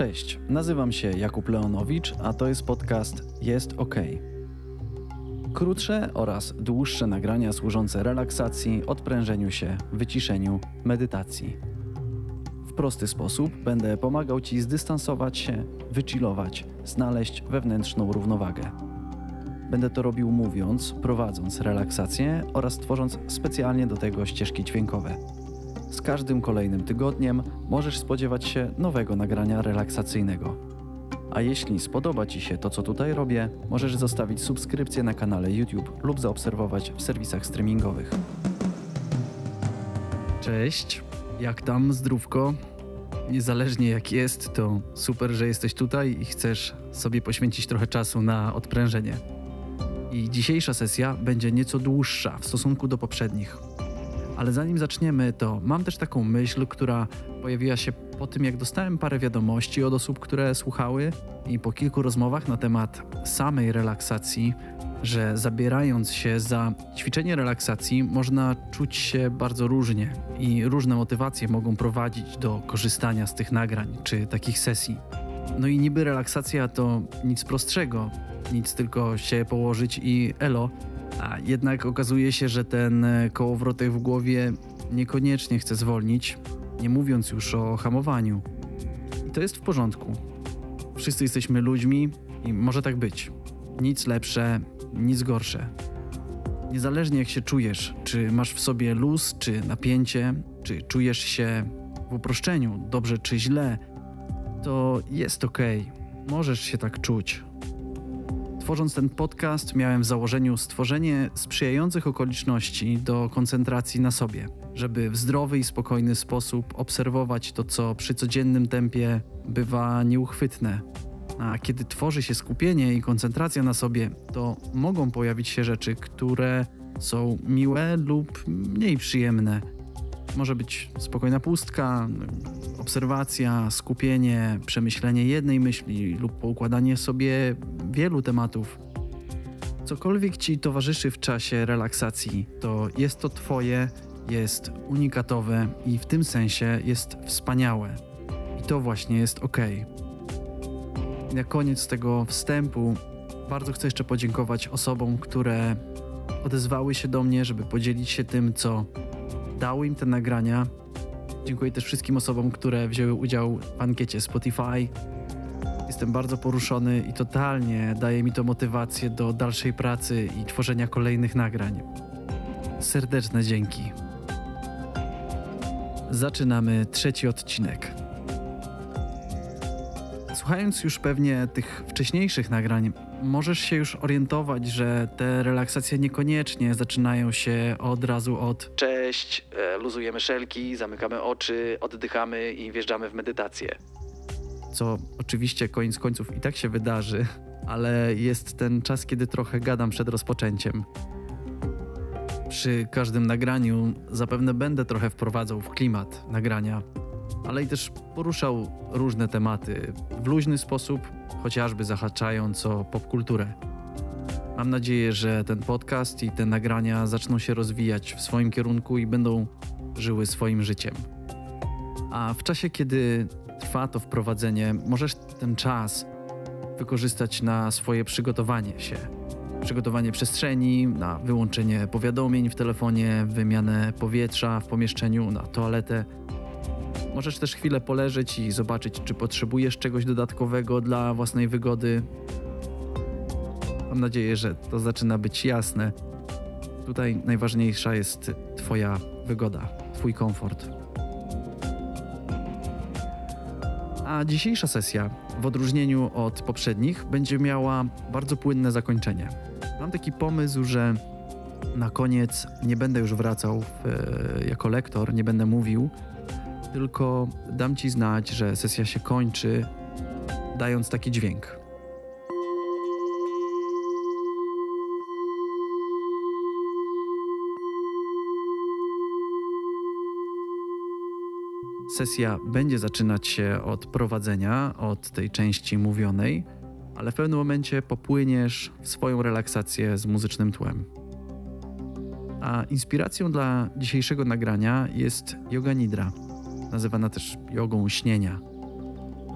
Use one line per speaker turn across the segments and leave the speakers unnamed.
Cześć, nazywam się Jakub Leonowicz, a to jest podcast Jest OK. Krótsze oraz dłuższe nagrania służące relaksacji, odprężeniu się, wyciszeniu, medytacji. W prosty sposób będę pomagał Ci zdystansować się, wychillować, znaleźć wewnętrzną równowagę. Będę to robił mówiąc, prowadząc relaksację oraz tworząc specjalnie do tego ścieżki dźwiękowe. Z każdym kolejnym tygodniem możesz spodziewać się nowego nagrania relaksacyjnego. A jeśli spodoba Ci się to, co tutaj robię, możesz zostawić subskrypcję na kanale YouTube lub zaobserwować w serwisach streamingowych. Cześć, jak tam zdrówko? Niezależnie jak jest, to super, że jesteś tutaj i chcesz sobie poświęcić trochę czasu na odprężenie. I dzisiejsza sesja będzie nieco dłuższa w stosunku do poprzednich. Ale zanim zaczniemy, to mam też taką myśl, która pojawiła się po tym, jak dostałem parę wiadomości od osób, które słuchały i po kilku rozmowach na temat samej relaksacji, że zabierając się za ćwiczenie relaksacji, można czuć się bardzo różnie i różne motywacje mogą prowadzić do korzystania z tych nagrań czy takich sesji. No i niby relaksacja to nic prostszego, nic tylko się położyć i elo, a jednak okazuje się, że ten e, kołowrotek w głowie niekoniecznie chce zwolnić, nie mówiąc już o hamowaniu. I to jest w porządku. Wszyscy jesteśmy ludźmi i może tak być. Nic lepsze, nic gorsze. Niezależnie jak się czujesz, czy masz w sobie luz, czy napięcie, czy czujesz się w uproszczeniu, dobrze czy źle, to jest ok. Możesz się tak czuć. Tworząc ten podcast, miałem w założeniu stworzenie sprzyjających okoliczności do koncentracji na sobie, żeby w zdrowy i spokojny sposób obserwować to, co przy codziennym tempie bywa nieuchwytne. A kiedy tworzy się skupienie i koncentracja na sobie, to mogą pojawić się rzeczy, które są miłe lub mniej przyjemne. Może być spokojna pustka, obserwacja, skupienie, przemyślenie jednej myśli lub poukładanie sobie wielu tematów. Cokolwiek ci towarzyszy w czasie relaksacji, to jest to Twoje, jest unikatowe i w tym sensie jest wspaniałe. I to właśnie jest ok. Na koniec tego wstępu bardzo chcę jeszcze podziękować osobom, które odezwały się do mnie, żeby podzielić się tym, co dały im te nagrania. Dziękuję też wszystkim osobom, które wzięły udział w ankiecie Spotify. Jestem bardzo poruszony i totalnie daje mi to motywację do dalszej pracy i tworzenia kolejnych nagrań. Serdeczne dzięki. Zaczynamy trzeci odcinek. Słuchając już pewnie tych wcześniejszych nagrań, możesz się już orientować, że te relaksacje niekoniecznie zaczynają się od razu od cześć, e, luzujemy szelki, zamykamy oczy, oddychamy i wjeżdżamy w medytację. Co oczywiście koniec końców i tak się wydarzy, ale jest ten czas, kiedy trochę gadam przed rozpoczęciem. Przy każdym nagraniu zapewne będę trochę wprowadzał w klimat nagrania, ale i też poruszał różne tematy w luźny sposób, chociażby zahaczając o popkulturę. Mam nadzieję, że ten podcast i te nagrania zaczną się rozwijać w swoim kierunku i będą żyły swoim życiem. A w czasie, kiedy trwa to wprowadzenie, możesz ten czas wykorzystać na swoje przygotowanie się. Przygotowanie przestrzeni, na wyłączenie powiadomień w telefonie, wymianę powietrza w pomieszczeniu, na toaletę Możesz też chwilę poleżeć i zobaczyć, czy potrzebujesz czegoś dodatkowego dla własnej wygody. Mam nadzieję, że to zaczyna być jasne. Tutaj najważniejsza jest Twoja wygoda, Twój komfort. A dzisiejsza sesja, w odróżnieniu od poprzednich, będzie miała bardzo płynne zakończenie. Mam taki pomysł, że na koniec nie będę już wracał w, e, jako lektor, nie będę mówił, tylko dam ci znać, że sesja się kończy, dając taki dźwięk. Sesja będzie zaczynać się od prowadzenia, od tej części mówionej, ale w pewnym momencie popłyniesz w swoją relaksację z muzycznym tłem. A inspiracją dla dzisiejszego nagrania jest yoga nidra nazywana też jogą śnienia.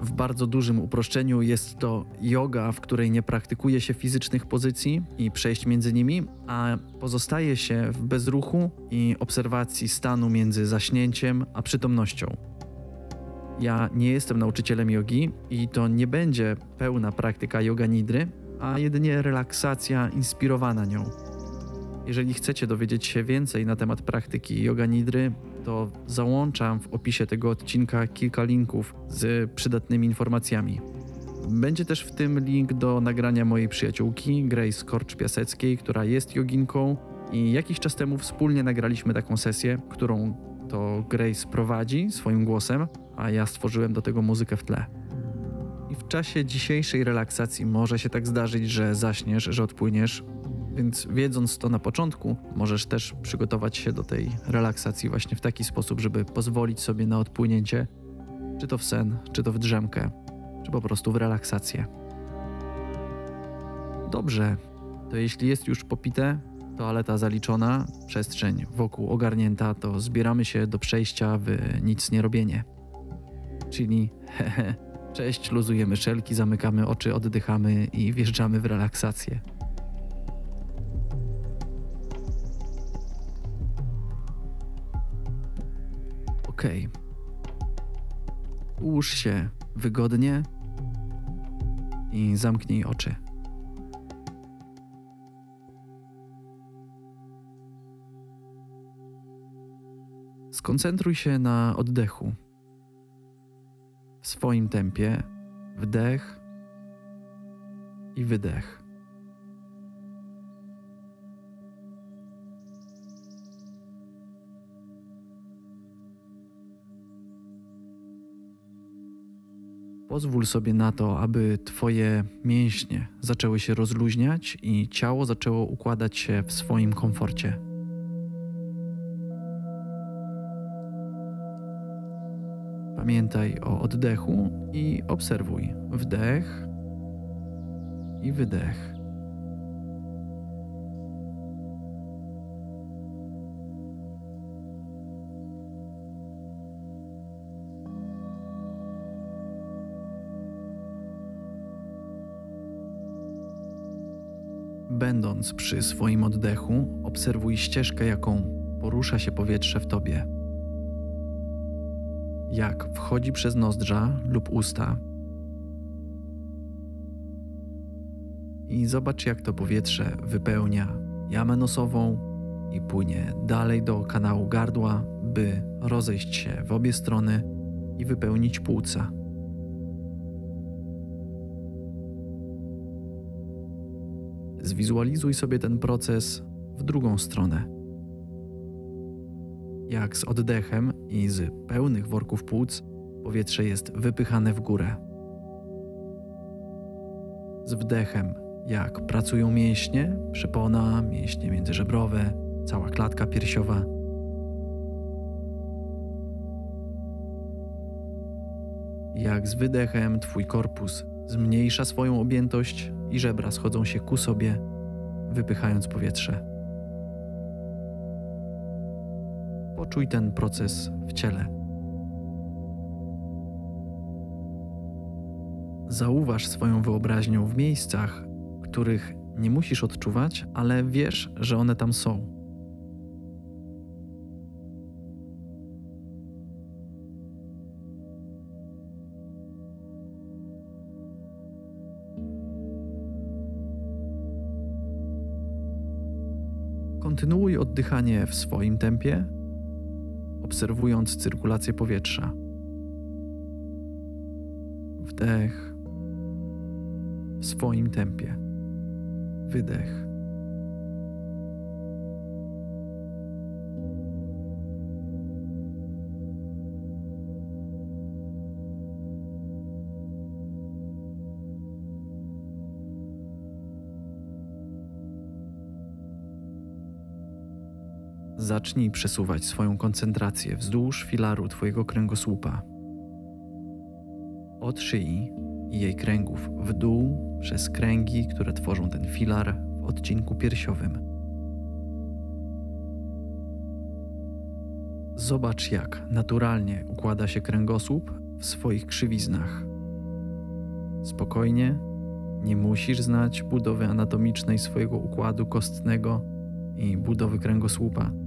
W bardzo dużym uproszczeniu jest to yoga, w której nie praktykuje się fizycznych pozycji i przejść między nimi, a pozostaje się w bezruchu i obserwacji stanu między zaśnięciem a przytomnością. Ja nie jestem nauczycielem jogi i to nie będzie pełna praktyka yoga nidry, a jedynie relaksacja inspirowana nią. Jeżeli chcecie dowiedzieć się więcej na temat praktyki yoga nidry, to załączam w opisie tego odcinka kilka linków z przydatnymi informacjami. Będzie też w tym link do nagrania mojej przyjaciółki Grace Korcz-Piaseckiej, która jest joginką i jakiś czas temu wspólnie nagraliśmy taką sesję, którą to Grace prowadzi swoim głosem, a ja stworzyłem do tego muzykę w tle. I w czasie dzisiejszej relaksacji może się tak zdarzyć, że zaśniesz, że odpłyniesz, więc wiedząc to na początku, możesz też przygotować się do tej relaksacji właśnie w taki sposób, żeby pozwolić sobie na odpłynięcie, czy to w sen, czy to w drzemkę, czy po prostu w relaksację. Dobrze, to jeśli jest już popite, toaleta zaliczona, przestrzeń wokół ogarnięta, to zbieramy się do przejścia w nic nie robienie. Czyli hehe, cześć, luzujemy szelki, zamykamy oczy, oddychamy i wjeżdżamy w relaksację. Ok. Ułóż się wygodnie i zamknij oczy. Skoncentruj się na oddechu. W swoim tempie wdech i wydech. Pozwól sobie na to, aby Twoje mięśnie zaczęły się rozluźniać i ciało zaczęło układać się w swoim komforcie. Pamiętaj o oddechu i obserwuj wdech i wydech. Przy swoim oddechu, obserwuj ścieżkę, jaką porusza się powietrze w tobie. Jak wchodzi przez nozdrza lub usta. I zobacz, jak to powietrze wypełnia jamę nosową i płynie dalej do kanału gardła, by rozejść się w obie strony i wypełnić płuca. Zwizualizuj sobie ten proces w drugą stronę. Jak z oddechem i z pełnych worków płuc powietrze jest wypychane w górę. Z wdechem, jak pracują mięśnie, przypona, mięśnie międzyżebrowe, cała klatka piersiowa. Jak z wydechem Twój korpus zmniejsza swoją objętość i żebra schodzą się ku sobie, wypychając powietrze. Poczuj ten proces w ciele. Zauważ swoją wyobraźnią w miejscach, których nie musisz odczuwać, ale wiesz, że one tam są. Kontynuuj oddychanie w swoim tempie, obserwując cyrkulację powietrza. Wdech w swoim tempie, wydech. Zacznij przesuwać swoją koncentrację wzdłuż filaru Twojego kręgosłupa. Od szyi i jej kręgów w dół przez kręgi, które tworzą ten filar w odcinku piersiowym. Zobacz, jak naturalnie układa się kręgosłup w swoich krzywiznach, Spokojnie, nie musisz znać budowy anatomicznej swojego układu kostnego i budowy kręgosłupa.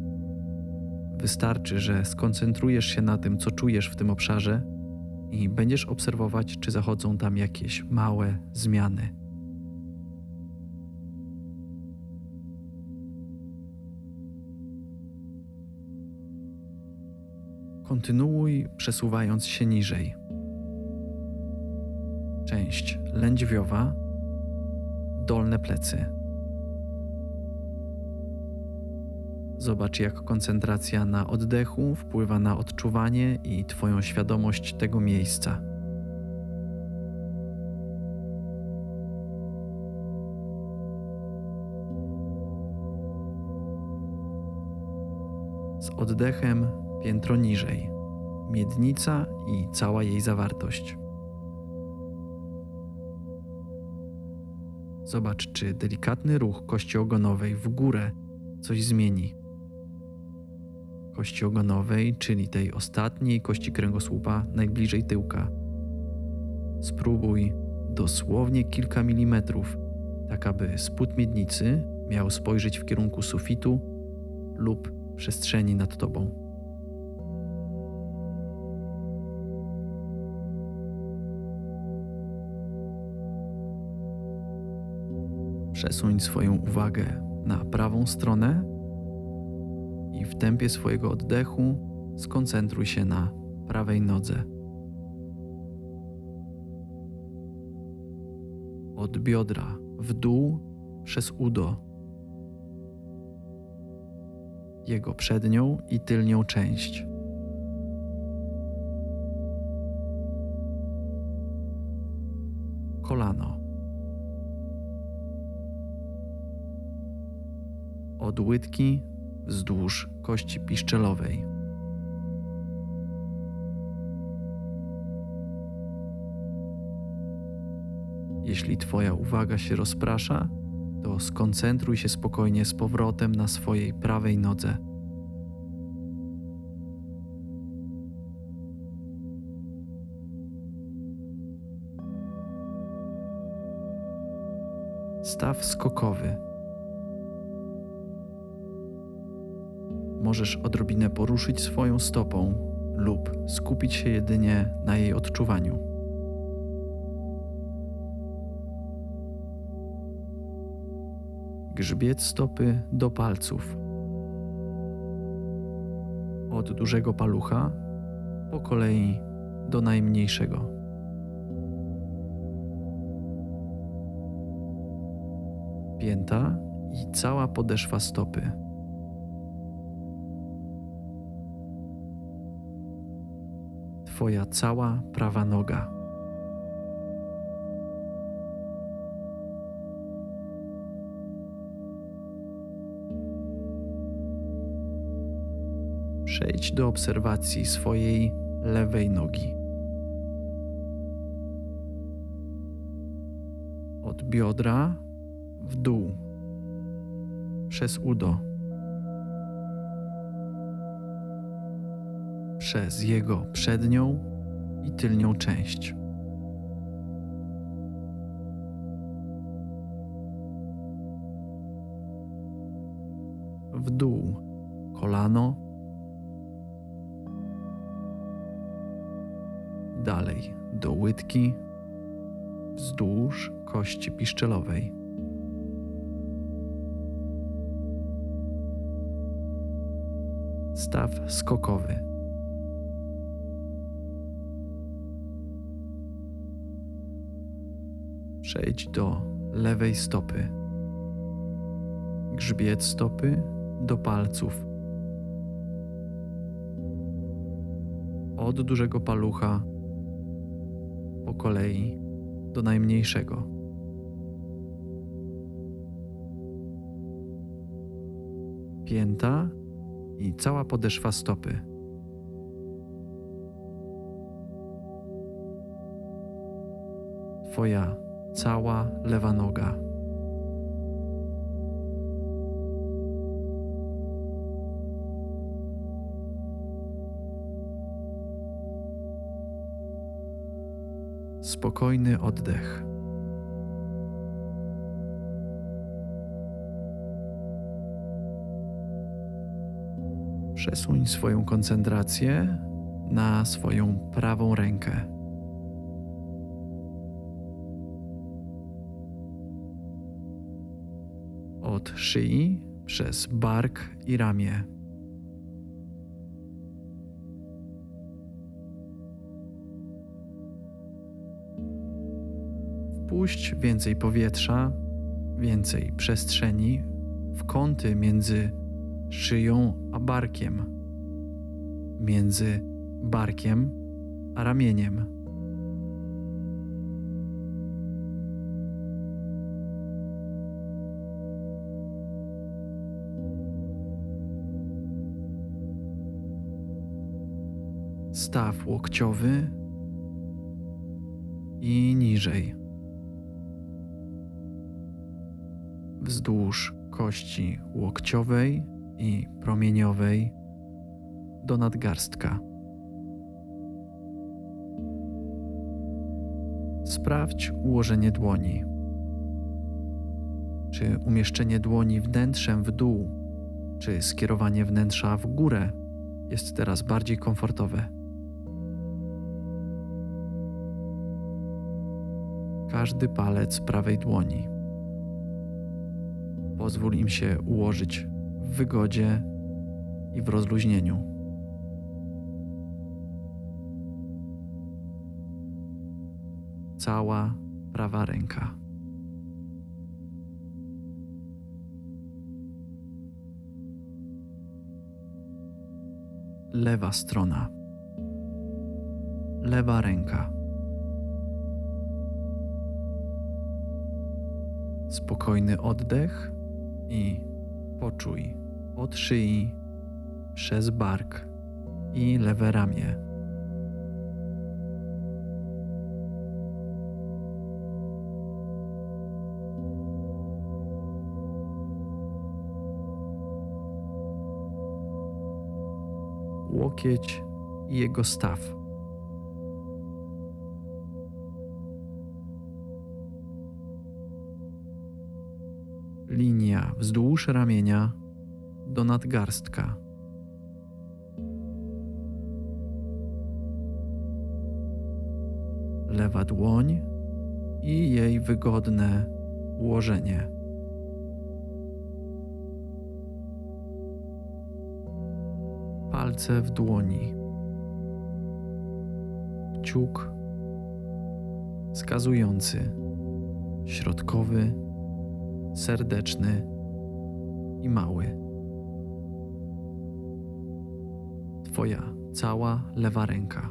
Wystarczy, że skoncentrujesz się na tym, co czujesz w tym obszarze i będziesz obserwować, czy zachodzą tam jakieś małe zmiany. Kontynuuj przesuwając się niżej. Część lędźwiowa, dolne plecy. Zobacz, jak koncentracja na oddechu wpływa na odczuwanie i Twoją świadomość tego miejsca. Z oddechem piętro niżej, miednica i cała jej zawartość. Zobacz, czy delikatny ruch kości ogonowej w górę coś zmieni. Kości ogonowej, czyli tej ostatniej kości kręgosłupa najbliżej tyłka. Spróbuj dosłownie kilka milimetrów, tak aby spód miednicy miał spojrzeć w kierunku sufitu lub przestrzeni nad tobą. Przesuń swoją uwagę na prawą stronę i w tempie swojego oddechu skoncentruj się na prawej nodze. Od biodra w dół przez udo. Jego przednią i tylnią część. Kolano. od łydki wzdłuż kości piszczelowej. Jeśli Twoja uwaga się rozprasza, to skoncentruj się spokojnie z powrotem na swojej prawej nodze. Staw skokowy możesz odrobinę poruszyć swoją stopą lub skupić się jedynie na jej odczuwaniu. Grzbiet stopy do palców. Od dużego palucha po kolei do najmniejszego. Pięta i cała podeszwa stopy. Twoja cała prawa noga. Przejdź do obserwacji swojej lewej nogi. Od biodra w dół, przez udo przez jego przednią i tylnią część. W dół kolano, dalej do łydki, wzdłuż kości piszczelowej. Staw skokowy. Przejdź do lewej stopy. Grzbiet stopy do palców. Od dużego palucha po kolei do najmniejszego. Pięta i cała podeszwa stopy. Twoja cała lewa noga. spokojny oddech. Przesuń swoją koncentrację na swoją prawą rękę. Od szyi przez bark i ramię. Wpuść więcej powietrza, więcej przestrzeni w kąty między szyją a barkiem, między barkiem a ramieniem. Staw łokciowy i niżej. Wzdłuż kości łokciowej i promieniowej do nadgarstka. Sprawdź ułożenie dłoni. Czy umieszczenie dłoni wnętrzem w dół, czy skierowanie wnętrza w górę jest teraz bardziej komfortowe. Każdy palec prawej dłoni. Pozwól im się ułożyć w wygodzie i w rozluźnieniu. cała prawa ręka. Lewa strona. Lewa ręka. Spokojny oddech i poczuj od szyi przez bark i lewe ramię łokieć i jego staw. Wzdłuż ramienia do nadgarstka. Lewa dłoń i jej wygodne ułożenie. palce w dłoni. Kciuk wskazujący, środkowy, serdeczny i mały. Twoja cała lewa ręka.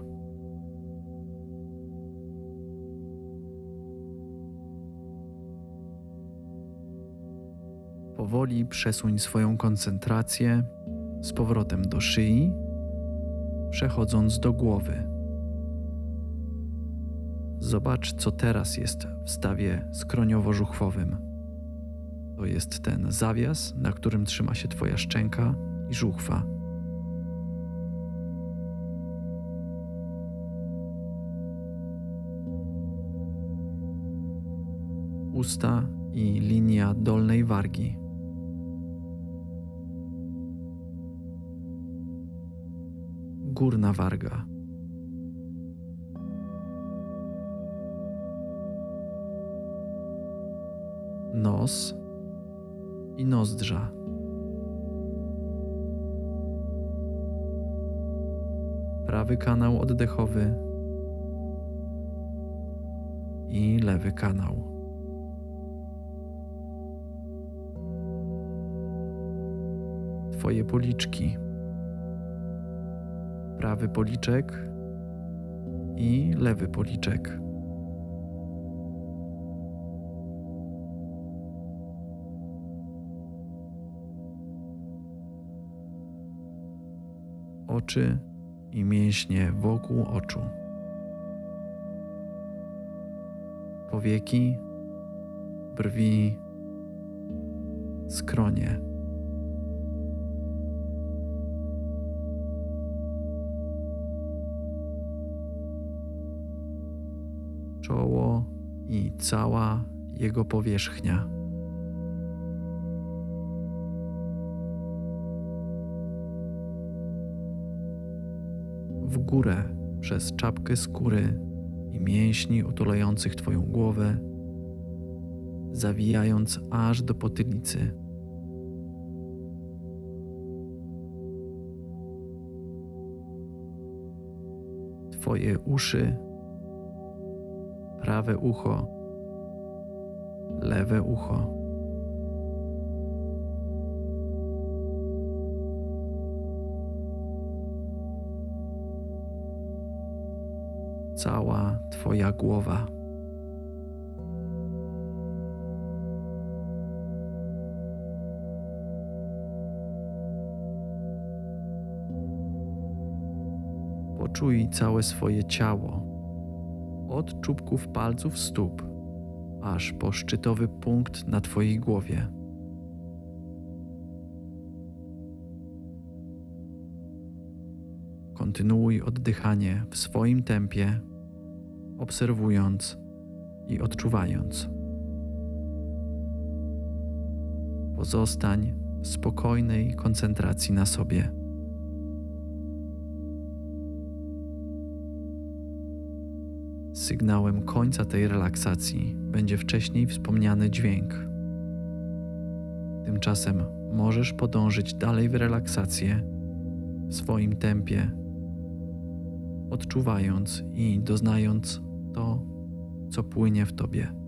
Powoli przesuń swoją koncentrację z powrotem do szyi, przechodząc do głowy. Zobacz, co teraz jest w stawie skroniowo-żuchwowym. To jest ten zawias, na którym trzyma się Twoja szczęka i żuchwa. Usta i linia dolnej wargi. górna warga. Nos i nozdrza. Prawy kanał oddechowy i lewy kanał. Twoje policzki prawy policzek i lewy policzek. Oczy i mięśnie wokół oczu. Powieki, brwi, skronie. czoło i cała jego powierzchnia. Górę przez czapkę skóry i mięśni otulających Twoją głowę, zawijając aż do potylicy. Twoje uszy, prawe ucho, lewe ucho. Cała Twoja głowa. Poczuj całe swoje ciało, od czubków palców stóp, aż po szczytowy punkt na Twojej głowie. Kontynuuj oddychanie w swoim tempie, obserwując i odczuwając. Pozostań w spokojnej koncentracji na sobie. Sygnałem końca tej relaksacji będzie wcześniej wspomniany dźwięk. Tymczasem możesz podążyć dalej w relaksację w swoim tempie, odczuwając i doznając to, co płynie w tobie.